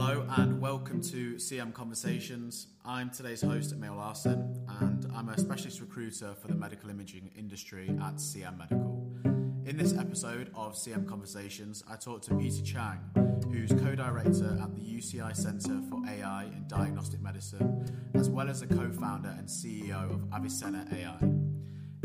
Hello and welcome to CM Conversations. I'm today's host, Emil Larson, and I'm a specialist recruiter for the medical imaging industry at CM Medical. In this episode of CM Conversations, I talked to Peter Chang, who's co director at the UCI Centre for AI in Diagnostic Medicine, as well as a co founder and CEO of Avicenna AI.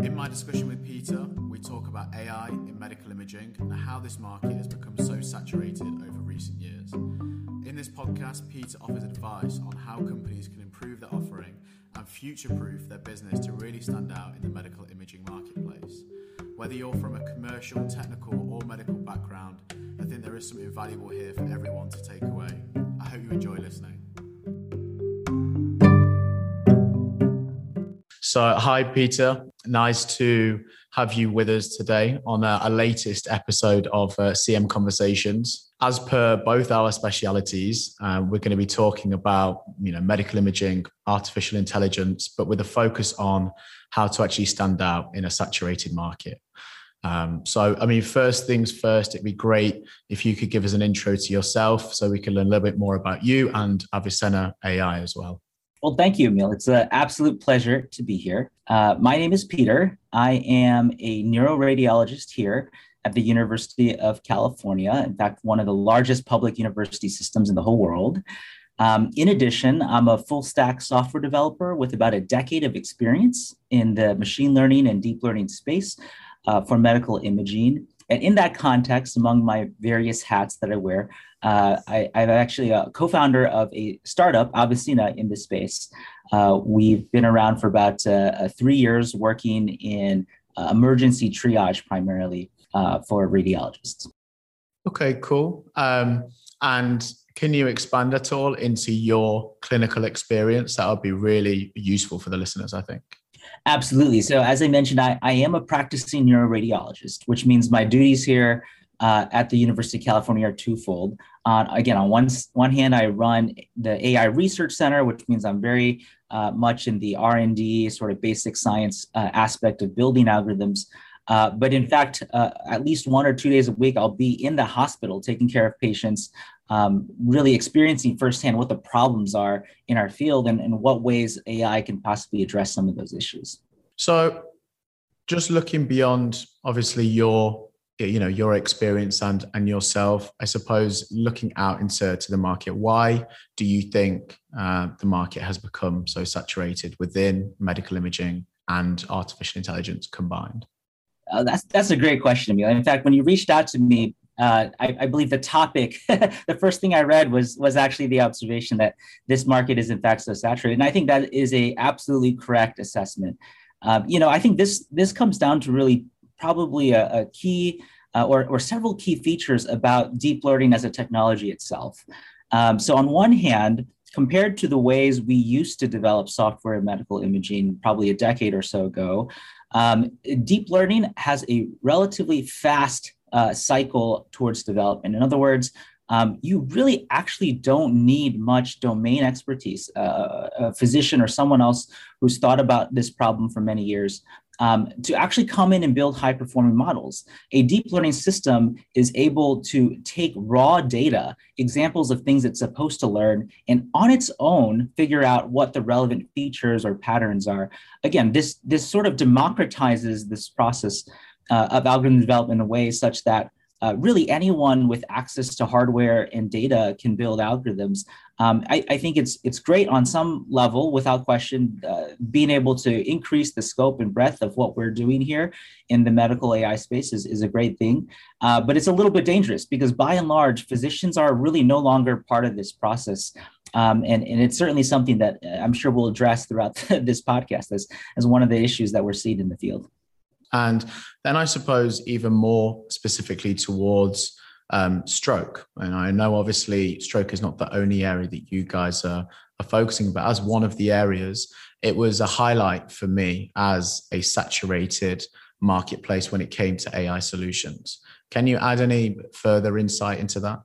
In my discussion with Peter, we talk about AI in medical imaging and how this market has become so saturated over recent years. In this podcast, Peter offers advice on how companies can improve their offering and future proof their business to really stand out in the medical imaging marketplace. Whether you're from a commercial, technical, or medical background, I think there is something valuable here for everyone to take away. I hope you enjoy listening. So, hi, Peter. Nice to have you with us today on a, a latest episode of uh, CM Conversations. As per both our specialities, uh, we're going to be talking about you know medical imaging, artificial intelligence, but with a focus on how to actually stand out in a saturated market. Um, so, I mean, first things first, it'd be great if you could give us an intro to yourself so we can learn a little bit more about you and Avicenna AI as well. Well, thank you, Emil. It's an absolute pleasure to be here. Uh, my name is Peter. I am a neuroradiologist here at the University of California. In fact, one of the largest public university systems in the whole world. Um, in addition, I'm a full stack software developer with about a decade of experience in the machine learning and deep learning space uh, for medical imaging. And in that context, among my various hats that I wear, uh, I, am actually a co-founder of a startup, Avicenna, in this space. Uh, we've been around for about uh, uh three years, working in uh, emergency triage primarily uh, for radiologists. Okay, cool. Um, and can you expand at all into your clinical experience? That would be really useful for the listeners, I think. Absolutely. So, as I mentioned, I, I am a practicing neuroradiologist, which means my duties here uh, at the University of California are twofold. Uh, again, on one, one hand, I run the AI Research Center, which means I'm very uh, much in the R&D sort of basic science uh, aspect of building algorithms. Uh, but in fact, uh, at least one or two days a week, I'll be in the hospital taking care of patients um, really experiencing firsthand what the problems are in our field and, and what ways AI can possibly address some of those issues. So, just looking beyond obviously your you know your experience and and yourself i suppose looking out into to the market why do you think uh, the market has become so saturated within medical imaging and artificial intelligence combined uh, that's that's a great question Emil. in fact when you reached out to me uh, I, I, believe the topic, the first thing I read was was actually the observation that this market is in fact so saturated, and I think that is a absolutely correct assessment. Um, you know, I think this this comes down to really probably a, a key uh, or or several key features about deep learning as a technology itself. Um, so on one hand, compared to the ways we used to develop software in medical imaging probably a decade or so ago, um, deep learning has a relatively fast uh, cycle towards development. In other words, um, you really actually don't need much domain expertise. Uh, a physician or someone else who's thought about this problem for many years um, to actually come in and build high performing models. A deep learning system is able to take raw data, examples of things it's supposed to learn, and on its own figure out what the relevant features or patterns are. Again, this, this sort of democratizes this process uh, of algorithm development in a way such that uh, really anyone with access to hardware and data can build algorithms. Um, I, I, think it's it's great on some level, without question, uh, being able to increase the scope and breadth of what we're doing here in the medical AI space is, is a great thing. Uh, but it's a little bit dangerous because by and large, physicians are really no longer part of this process. Um, and, and it's certainly something that uh, I'm sure we'll address throughout this podcast as, as one of the issues that we're seeing in the field. And then I suppose even more specifically towards um, stroke. And I know obviously stroke is not the only area that you guys are, are focusing, but as one of the areas, it was a highlight for me as a saturated marketplace when it came to AI solutions. Can you add any further insight into that?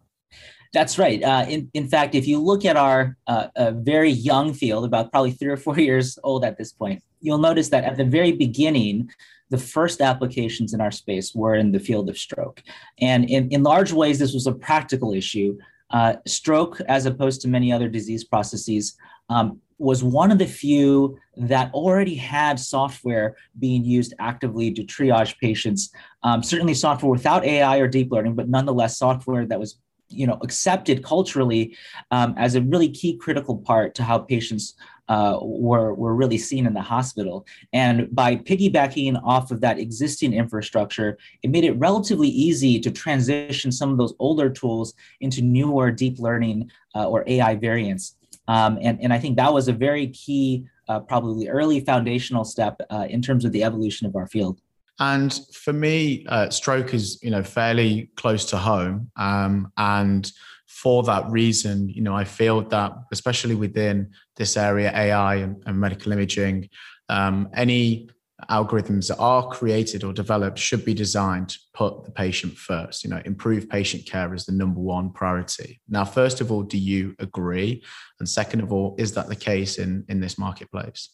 That's right. Uh, in, in fact, if you look at our uh, very young field, about probably three or four years old at this point, you'll notice that at the very beginning, the first applications in our space were in the field of stroke. And in, in large ways, this was a practical issue uh, stroke, as opposed to many other disease processes, um, was one of the few that already had software being used actively to triage patients. Um, certainly, software without AI or deep learning, but nonetheless, software that was you know accepted culturally um, as a really key critical part to how patients uh, were, were really seen in the hospital. And by piggybacking off of that existing infrastructure, it made it relatively easy to transition some of those older tools into newer deep learning uh, or AI variants. Um, and, and I think that was a very key, uh, probably early foundational step uh, in terms of the evolution of our field. And for me, uh, stroke is you know fairly close to home, um, and for that reason, you know, I feel that especially within this area, AI and, and medical imaging, um, any algorithms that are created or developed should be designed to put the patient first. You know improve patient care is the number one priority. Now first of all do you agree? And second of all is that the case in in this marketplace?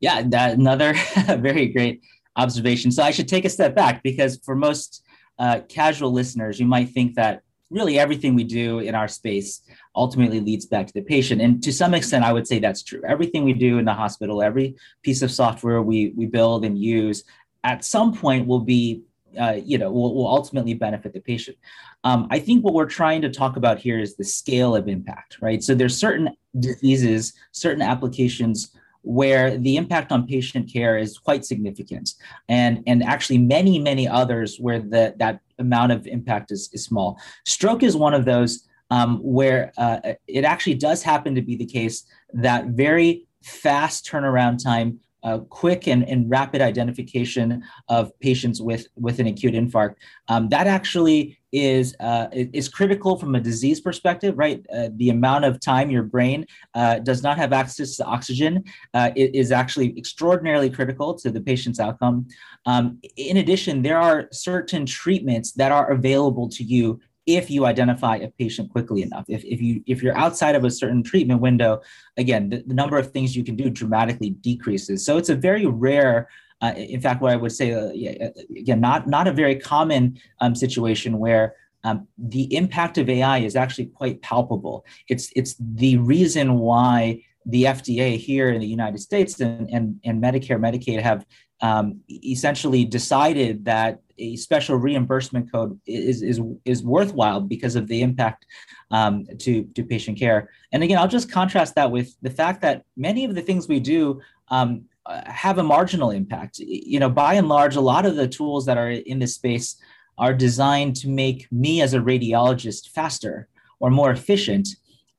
Yeah that another very great observation so i should take a step back because for most uh, casual listeners you might think that really everything we do in our space ultimately leads back to the patient. And to some extent, I would say that's true. Everything we do in the hospital, every piece of software we, we build and use at some point will be, uh, you know, will, will ultimately benefit the patient. Um, I think what we're trying to talk about here is the scale of impact, right? So there's certain diseases, certain applications where the impact on patient care is quite significant and and actually many many others where the that amount of impact is, is small. Stroke is one of those um, where uh, it actually does happen to be the case that very fast turnaround time, uh, quick and, and rapid identification of patients with, with an acute infarct, um, that actually is uh, is critical from a disease perspective, right? Uh, the amount of time your brain uh, does not have access to oxygen uh, is actually extraordinarily critical to the patient's outcome. Um, in addition, there are certain treatments that are available to you if you identify a patient quickly enough. If, if you if you're outside of a certain treatment window, again, the, the number of things you can do dramatically decreases. So it's a very rare uh, in fact, what I would say, uh, yeah, again, not not a very common um, situation where um, the impact of AI is actually quite palpable. It's it's the reason why the FDA here in the United States and and, and Medicare, Medicaid have um, essentially decided that a special reimbursement code is is is worthwhile because of the impact um, to to patient care. And again, I'll just contrast that with the fact that many of the things we do um, have a marginal impact. You know, by and large, a lot of the tools that are in this space are designed to make me as a radiologist faster or more efficient,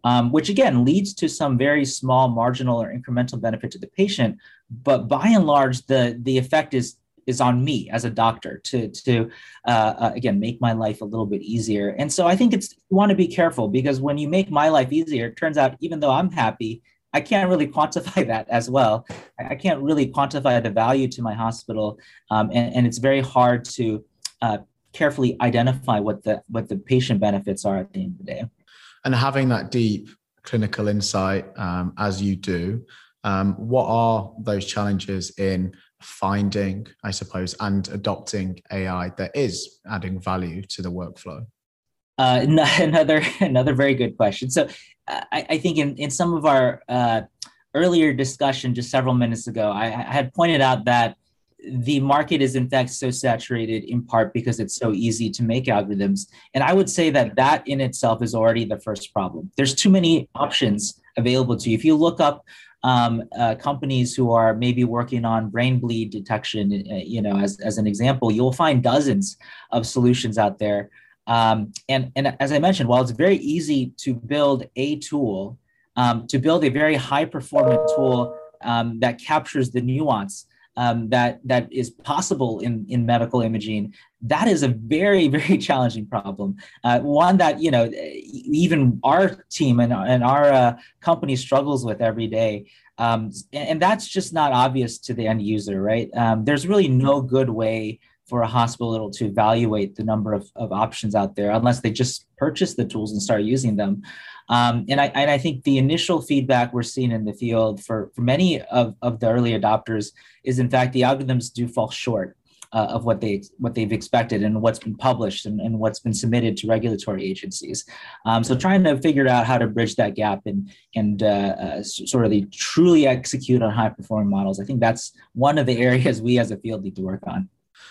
um, which again leads to some very small marginal or incremental benefit to the patient. But by and large, the the effect is is on me as a doctor to to uh, uh, again make my life a little bit easier. And so I think it's you want to be careful because when you make my life easier, it turns out even though I'm happy, I can't really quantify that as well. I can't really quantify the value to my hospital, um, and, and, it's very hard to uh, carefully identify what the what the patient benefits are at the end of the day. And having that deep clinical insight um, as you do, um, what are those challenges in finding, I suppose, and adopting AI that is adding value to the workflow? Uh, another another very good question. So I, I think in, in some of our uh, earlier discussion just several minutes ago, I, I, had pointed out that the market is in fact so saturated in part because it's so easy to make algorithms. And I would say that that in itself is already the first problem. There's too many options available to you. If you look up um, uh, companies who are maybe working on brain bleed detection, uh, you know, as, as an example, you'll find dozens of solutions out there. Um, and, and as I mentioned, while it's very easy to build a tool, um, to build a very high performance tool um, that captures the nuance um, that, that is possible in, in medical imaging, that is a very, very challenging problem. Uh, one that, you know, even our team and, and our uh, company struggles with every day. Um, and, that's just not obvious to the end user, right? Um, there's really no good way for a hospital to evaluate the number of, of options out there unless they just purchase the tools and start using them. Um, and, I, and I think the initial feedback we're seeing in the field for, for many of, of the early adopters is, in fact, the algorithms do fall short. Uh, of what they what they've expected and what's been published and, and what's been submitted to regulatory agencies. Um, so trying to figure out how to bridge that gap and and uh, uh, sort of the truly execute on high performing models. I think that's one of the areas we as a field need to work on.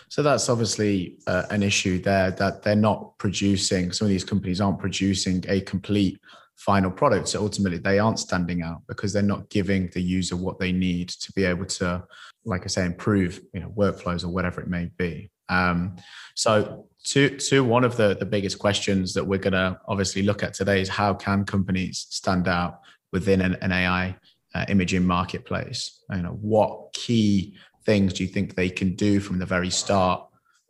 So that's obviously uh, an issue there that they're not producing. Some of these companies aren't producing a complete final product. So ultimately, they aren't standing out because they're not giving the user what they need to be able to, like I say, improve you know workflows or whatever it may be. Um, so to to one of the the biggest questions that we're going to obviously look at today is how can companies stand out within an, an AI uh, imaging marketplace? You know, what key things do you think they can do from the very start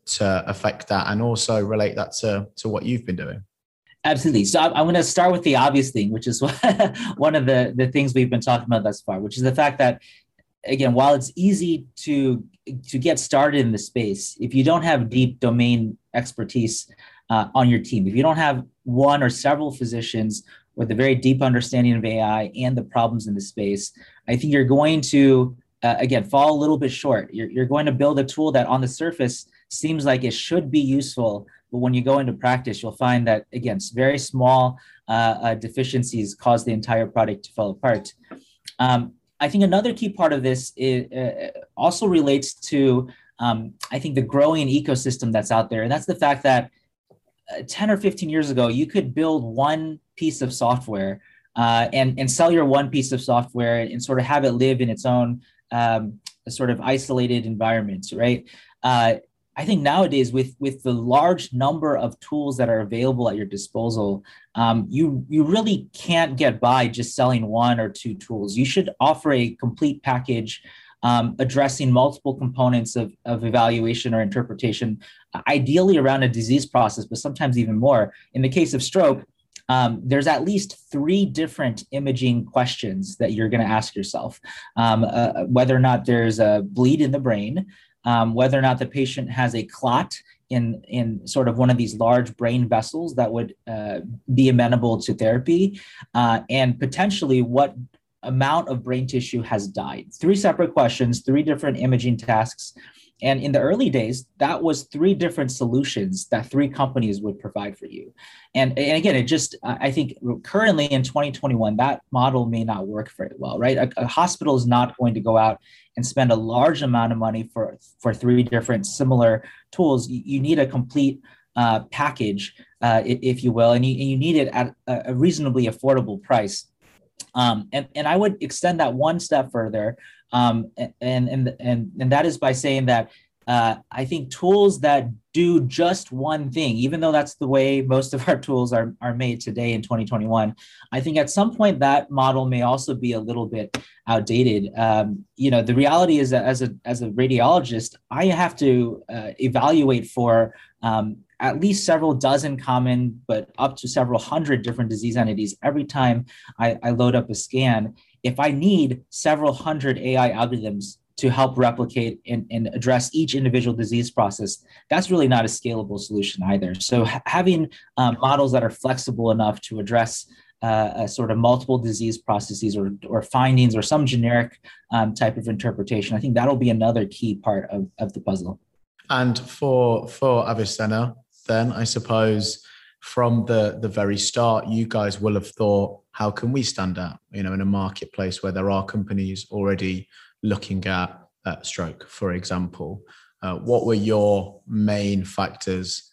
to affect that, and also relate that to to what you've been doing? Absolutely. So I'm, going to start with the obvious thing, which is one of the, the things we've been talking about thus far, which is the fact that, again, while it's easy to to get started in the space, if you don't have deep domain expertise uh, on your team, if you don't have one or several physicians with a very deep understanding of AI and the problems in the space, I think you're going to, uh, again, fall a little bit short. You're, you're going to build a tool that on the surface seems like it should be useful, but when you go into practice, you'll find that, again, very small uh, uh, deficiencies cause the entire product to fall apart. Um, I think another key part of this is, uh, also relates to, um, I think, the growing ecosystem that's out there. And that's the fact that uh, 10 or 15 years ago, you could build one piece of software uh, and, and sell your one piece of software and, sort of have it live in its own um, sort of isolated environment, right? Uh, I think nowadays, with with the large number of tools that are available at your disposal, um, you you really can't get by just selling one or two tools. You should offer a complete package um, addressing multiple components of, of evaluation or interpretation, ideally around a disease process, but sometimes even more. In the case of stroke, um, there's at least three different imaging questions that you're going to ask yourself um, uh, whether or not there's a bleed in the brain, um, whether or not the patient has a clot in, in sort of one of these large brain vessels that would uh, be amenable to therapy, uh, and potentially what amount of brain tissue has died. Three separate questions, three different imaging tasks. And in the early days, that was three different solutions that three companies would provide for you. And, and again, it just, I think currently in 2021, that model may not work very well, right? A, a hospital is not going to go out and spend a large amount of money for, for three different similar tools. You, you need a complete uh, package, uh, if you will, and you, and you need it at a reasonably affordable price. Um, and, and I would extend that one step further um, and, and, and, and that is by saying that uh, I think tools that do just one thing, even though that's the way most of our tools are, are made today in 2021, I think at some point that model may also be a little bit outdated. Um, you know, the reality is that as a, as a radiologist, I have to uh, evaluate for um, at least several dozen common, but up to several hundred different disease entities every time I, I load up a scan if I need several hundred AI algorithms to help replicate and, and address each individual disease process, that's really not a scalable solution either. So ha- having um, models that are flexible enough to address uh, sort of multiple disease processes or, or findings or some generic um, type of interpretation, I think that'll be another key part of, of the puzzle. And for for Avicenna, then I suppose from the the very start, you guys will have thought, how can we stand out? You know, in a marketplace where there are companies already looking at, at stroke, for example. Uh, what were your main factors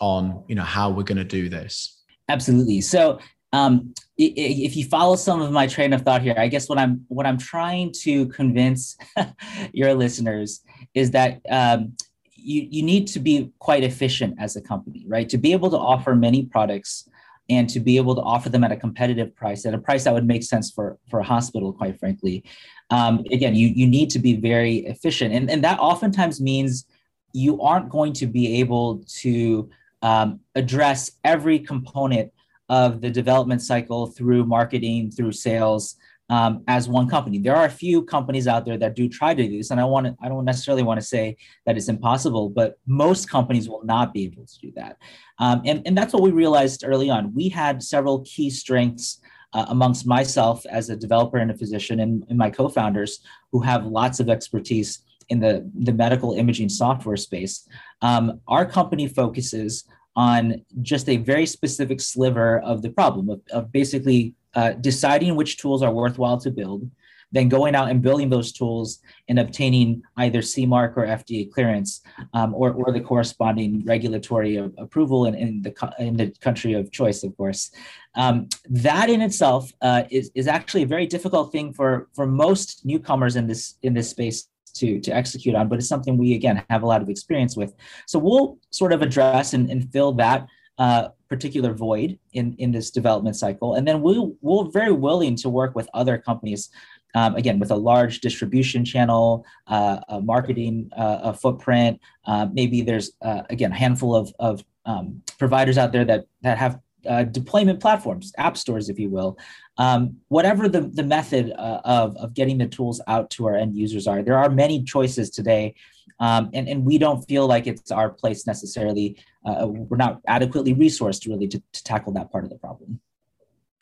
on, you know, how we're going to do this? Absolutely. So um, if you follow some of my train of thought here, I guess what I'm what I'm trying to convince your listeners is that um, you, you need to be quite efficient as a company, right? To be able to offer many products and to be able to offer them at a competitive price, at a price that would make sense for, for a hospital, quite frankly. Um, again, you, you need to be very efficient. And, and that oftentimes means you aren't going to be able to um, address every component of the development cycle through marketing, through sales, um, as one company. There are a few companies out there that do try to do this, and I want to, I don't necessarily want to say that it's impossible, but most companies will not be able to do that. Um, and, and that's what we realized early on. We had several key strengths uh, amongst myself as a developer and a physician, and, and my co-founders who have lots of expertise in the, the medical imaging software space, um, our company focuses on just a very specific sliver of the problem of, of basically uh, deciding which tools are worthwhile to build, then going out and building those tools and obtaining either CE mark or FDA clearance um, or, or the corresponding regulatory approval in, in, the, in the country of choice, of course. Um, that in itself uh, is, is actually a very difficult thing for, for most newcomers in this, in this space to, to execute on, but it's something we, again, have a lot of experience with. So we'll sort of address and, and fill that uh, particular void in, in this development cycle. And then we, we're very willing to work with other companies um, again, with a large distribution channel, uh, a marketing uh, a footprint. Uh, maybe there's, uh, again, a handful of, of um, providers out there that, that have uh, deployment platforms, app stores, if you will. Um, whatever the, the method uh, of, of getting the tools out to our end users are, there are many choices today. Um, and, and we don't feel like it's our place necessarily. we're not adequately resourced really to, to tackle that part of the problem.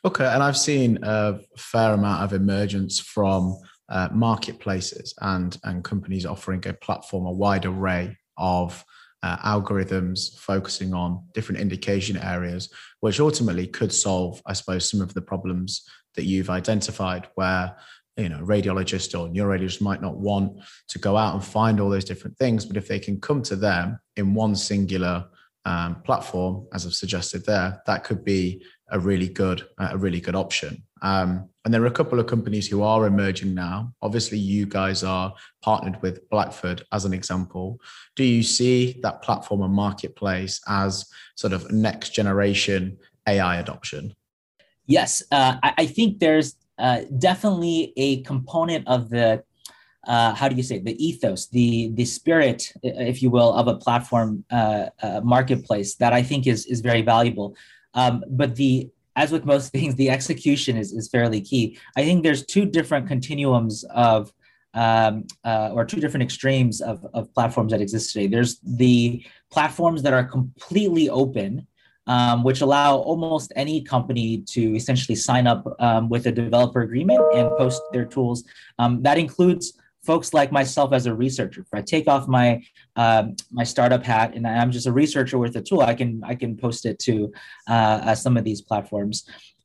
Okay, and I've seen a fair amount of emergence from uh, marketplaces and and companies offering a platform, a wide array of uh, algorithms focusing on different indication areas, which ultimately could solve, I suppose, some of the problems that you've identified, where you know radiologists or neurologist might not want to go out and find all those different things, but if they can come to them in one singular um, platform, as I've suggested there, that could be a really good a really good option. Um, and there are a couple of companies who are emerging now. Obviously, you guys are partnered with Blackford as an example. Do you see that platform and marketplace as sort of next generation AI adoption? Yes, uh, I, I, think there's uh, definitely a component of the uh, how do you say the ethos, the the spirit, if you will, of a platform uh, uh, marketplace that I think is is very valuable. Um, but the as with most things, the execution is, is fairly key. I think there's two different continuums of um, uh, or two different extremes of, of platforms that exist today. There's the platforms that are completely open, um, which allow almost any company to essentially sign up um, with a developer agreement and post their tools. Um, that includes folks like myself as a researcher. If I take off my um, my startup hat and I'm just a researcher with a tool, I can I can post it to uh, uh, some of these platforms.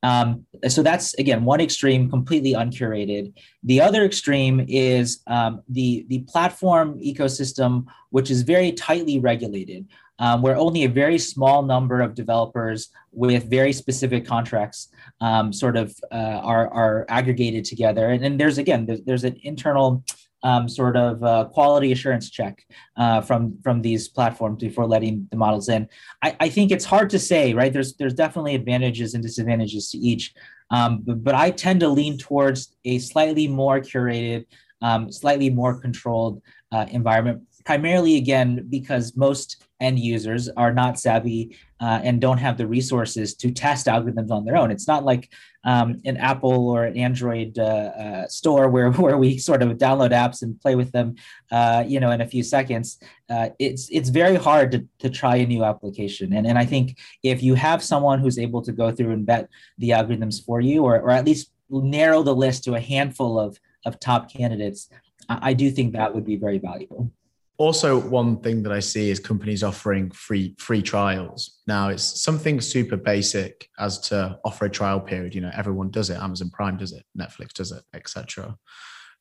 Um, so that's again one extreme, completely uncurated. The other extreme is um, the the platform ecosystem, which is very tightly regulated. Um, where only a very small number of developers with very specific contracts um, sort of uh, are, are aggregated together. And then there's again, there's, there's an internal um, sort of uh, quality assurance check uh, from from these platforms before letting the models in. I, I, think it's hard to say, right? There's there's definitely advantages and disadvantages to each, um, but, but, I tend to lean towards a slightly more curated, um, slightly more controlled uh, environment. Primarily, again, because most end users are not savvy uh, and don't have the resources to test algorithms on their own. It's not like um, an Apple or an Android uh, uh, store where, where we sort of download apps and play with them, uh, you know, in a few seconds. Uh, it's it's very hard to, to try a new application, and and I think if you have someone who's able to go through and vet the algorithms for you, or or at least narrow the list to a handful of of top candidates, I, I do think that would be very valuable also one thing that i see is companies offering free free trials. Now it's something super basic as to offer a trial period. You know everyone does it. Amazon prime does it. Netflix does it etc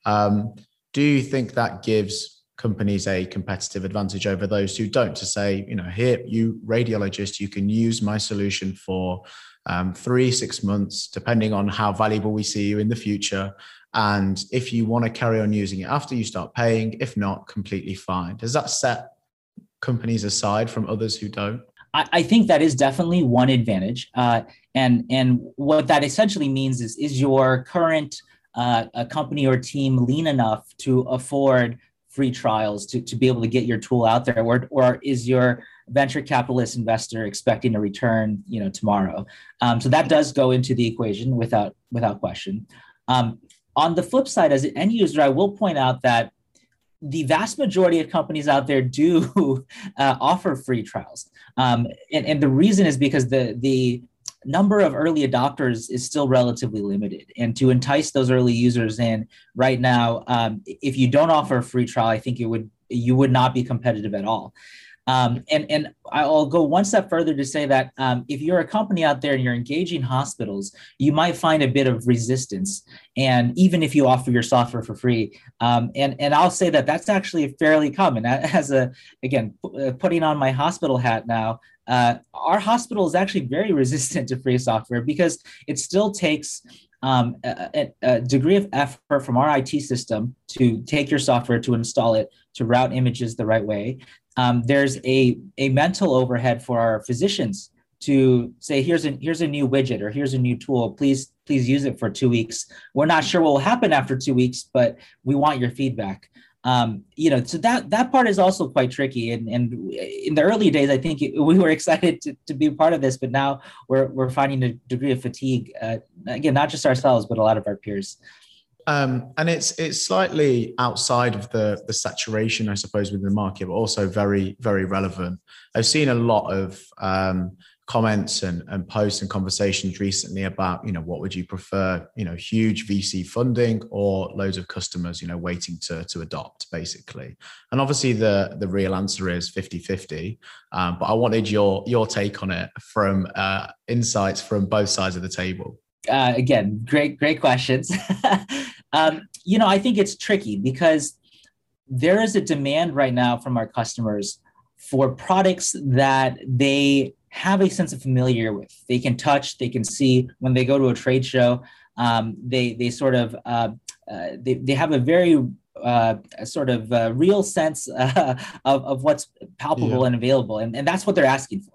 um, do you think that gives companies a competitive advantage over those who don't to say you know here you radiologist you can use my solution for um, three six months depending on how valuable we see you in the future and if you want to carry on using it after you start paying, if not, completely fine. Does that set companies aside from others who don't? I, think that is definitely one advantage. Uh, and and what that essentially means is is your current uh, a company or team lean enough to afford free trials to, to be able to get your tool out there or, or is your venture capitalist investor expecting a return you know tomorrow um, so that does go into the equation without without question um, on the flip side, as an end user, I will point out that the vast majority of companies out there do uh, offer free trials, um, and, and the reason is because the the number of early adopters is still relatively limited. And to entice those early users in right now, um, if you don't offer a free trial, I think it would you would not be competitive at all. Um, and and I'll go one step further to say that um, if you're a company out there and you're engaging hospitals, you might find a bit of resistance. And even if you offer your software for free, um, and and I'll say that that's actually fairly common. As a again, uh, putting on my hospital hat now, uh, our hospital is actually very resistant to free software because it still takes um, a, a, degree of effort from our IT system to take your software to install it, to route images the right way, um, there's a, a mental overhead for our physicians to say here's a here's a new widget or here's a new tool. Please please use it for two weeks. We're not sure what will happen after two weeks but we want your feedback. Um, you know so that that part is also quite tricky. And and in the early days i think we were excited to, to be part of this but now we're we're finding a degree of fatigue uh, again not just ourselves but a lot of our peers um, and it's it's slightly outside of the the saturation, I suppose, within the market, but also very very relevant. I've seen a lot of um, comments and, and posts and conversations recently about you know what would you prefer you know huge vc funding or loads of customers you know waiting to to adopt basically and obviously the the real answer is 50 50 um, but i wanted your your take on it from uh, insights from both sides of the table uh, again great great questions Um, you know, I think it's tricky because there is a demand right now from our customers for products that they have a sense of familiar with. They can touch, they can see when they go to a trade show. Um, they they sort of uh, uh, they they have a very uh, sort of uh, real sense uh, of, of what's palpable yeah. and available, and, and that's what they're asking for.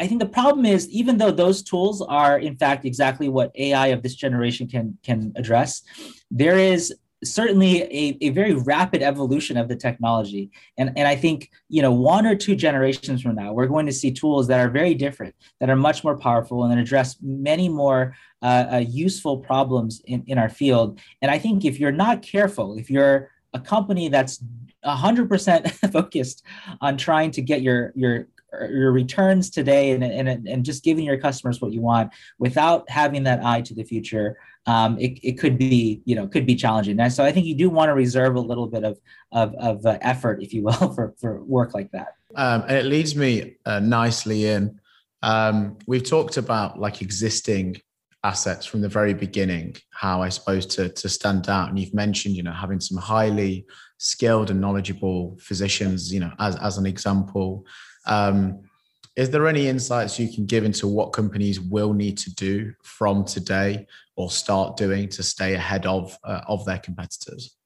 I think the problem is even though those tools are in fact exactly what AI of this generation can can address, there is certainly a, a very rapid evolution of the technology. And, and I think, you know, one or two generations from now, we're going to see tools that are very different, that are much more powerful and address many more uh, uh, useful problems in, in our field. And I think if you're not careful, if you're a company that's 100% focused on trying to get your, your your returns today and, and, and just giving your customers what you want without having that eye to the future um, it, it could be you know could be challenging. And so i think you do want to reserve a little bit of of, of uh, effort if you will for, for work like that. Um, and it leads me uh, nicely in. Um, we've talked about like existing assets from the very beginning how i suppose to to stand out. And you've mentioned you know having some highly skilled and knowledgeable physicians you know as, as an example um, is there any insights you can give into what companies will need to do from today or start doing to stay ahead of uh, of their competitors?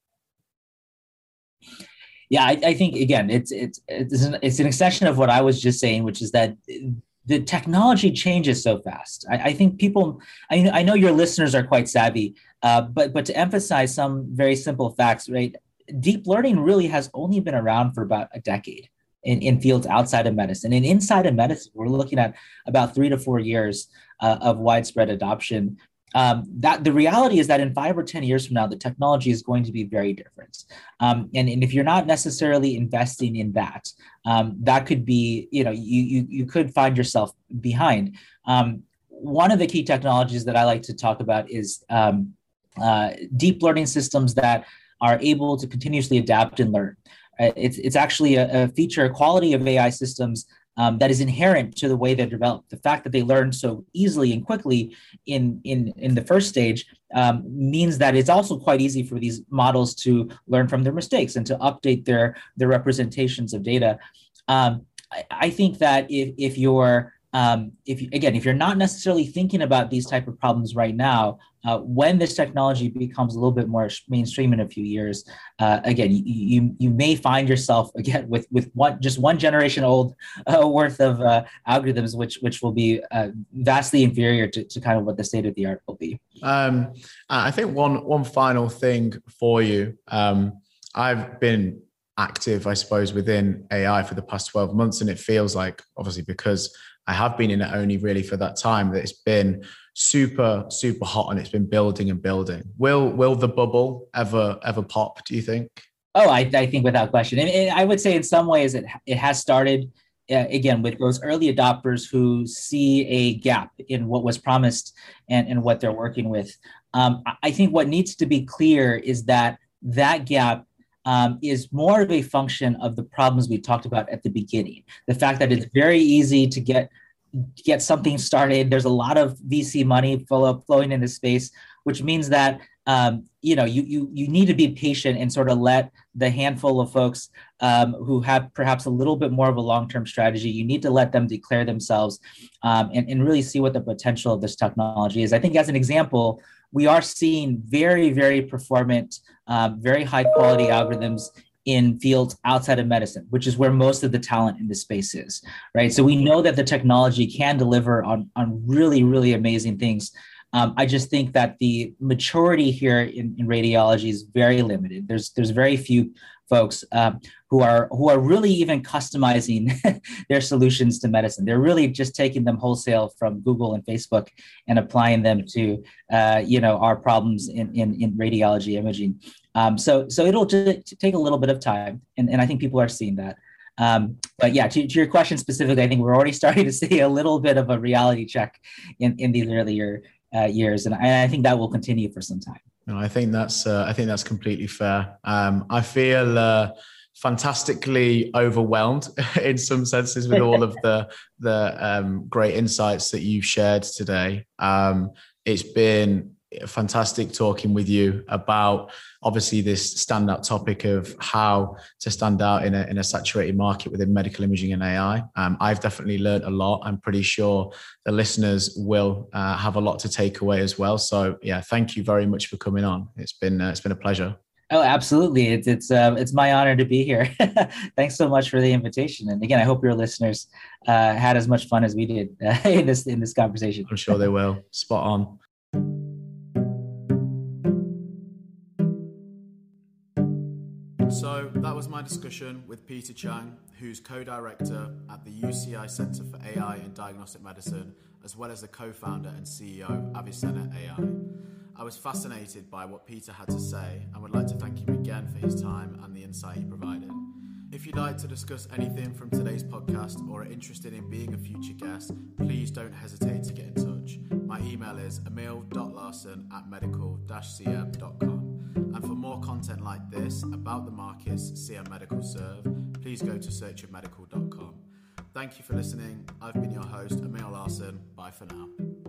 Yeah, I, I, think again, it's it's it's an, it's an extension of what I was just saying, which is that the technology changes so fast. I, I think people, I, I know your listeners are quite savvy, uh, but but to emphasize some very simple facts, right? Deep learning really has only been around for about a decade in, in fields outside of medicine. And inside of medicine, we're looking at about three to four years uh, of widespread adoption. Um, that the reality is that in five or 10 years from now, the technology is going to be very different. Um, and, and if you're not necessarily investing in that, um, that could be, you know, you, you, you could find yourself behind. Um, one of the key technologies that I like to talk about is um, uh, deep learning systems that are able to continuously adapt and learn. Uh, it's, it's actually a, a, feature, a quality of AI systems um, that is inherent to the way they're developed. The fact that they learn so easily and quickly in, in, in the first stage um, means that it's also quite easy for these models to learn from their mistakes and to update their, their representations of data. Um, I, I, think that if, if you're um, if you, again, if you're not necessarily thinking about these type of problems right now, uh, when this technology becomes a little bit more mainstream in a few years, uh, again, you, you, you may find yourself again with with one just one generation old uh, worth of uh, algorithms, which which will be uh, vastly inferior to, to kind of what the state of the art will be. Um, I think one one final thing for you. Um, I've been active, I suppose, within AI for the past 12 months. And it feels like, obviously, because I have been in it only really for that time that it's been super super hot and it's been building and building. Will will the bubble ever ever pop? Do you think? Oh, I, I think without question. And I would say in some ways it it has started. uh, again with those early adopters who see a gap in what was promised and, and what they're working with. Um, I think what needs to be clear is that that gap um, is more of a function of the problems we talked about at the beginning. The fact that it's very easy to get get something started. There's a lot of VC money flow, flowing into space, which means that um, you know you, you you need to be patient and sort of let the handful of folks um, who have perhaps a little bit more of a long-term strategy you need to let them declare themselves um, and, and really see what the potential of this technology is i think as an example we are seeing very very performant um, very high quality algorithms in fields outside of medicine, which is where most of the talent in the space is, right? So we know that the technology can deliver on, on really, really amazing things. Um, I just think that the maturity here in, in, radiology is very limited. There's there's very few folks um, who are who are really even customizing their solutions to medicine. They're really just taking them wholesale from Google and Facebook and applying them to uh, you know our problems in, in, in radiology imaging. Um, so so it'll take a little bit of time, and, and I think people are seeing that. Um, but yeah, to, to, your question specifically, I think we're already starting to see a little bit of a reality check in, in these earlier uh, years, and I, I, think that will continue for some time. No, I think that's uh, I think that's completely fair. Um, I feel uh, fantastically overwhelmed in some senses with all of the the um, great insights that you've shared today. Um, it's been fantastic talking with you about obviously this standout topic of how to stand out in a, in a saturated market within medical imaging and AI. Um, I've definitely learned a lot. I'm pretty sure the listeners will uh, have a lot to take away as well. So yeah, thank you very much for coming on. It's been uh, it's been a pleasure. Oh, absolutely! It's it's uh, it's my honor to be here. Thanks so much for the invitation, and again, I hope your listeners uh, had as much fun as we did uh, in this in this conversation. I'm sure they will. Spot on. My discussion with Peter Chang, who's co director at the UCI Centre for AI and Diagnostic Medicine, as well as the co founder and CEO of Avicenna AI. I was fascinated by what Peter had to say and would like to thank him again for his time and the insight he provided. If you'd like to discuss anything from today's podcast or are interested in being a future guest, please don't hesitate to get in touch. My email is emil.larson at medical-cm.com. And for more content like this about the markets CM Medical serve, please go to searchingmedical.com. Thank you for listening. I've been your host, Emil Larson. Bye for now.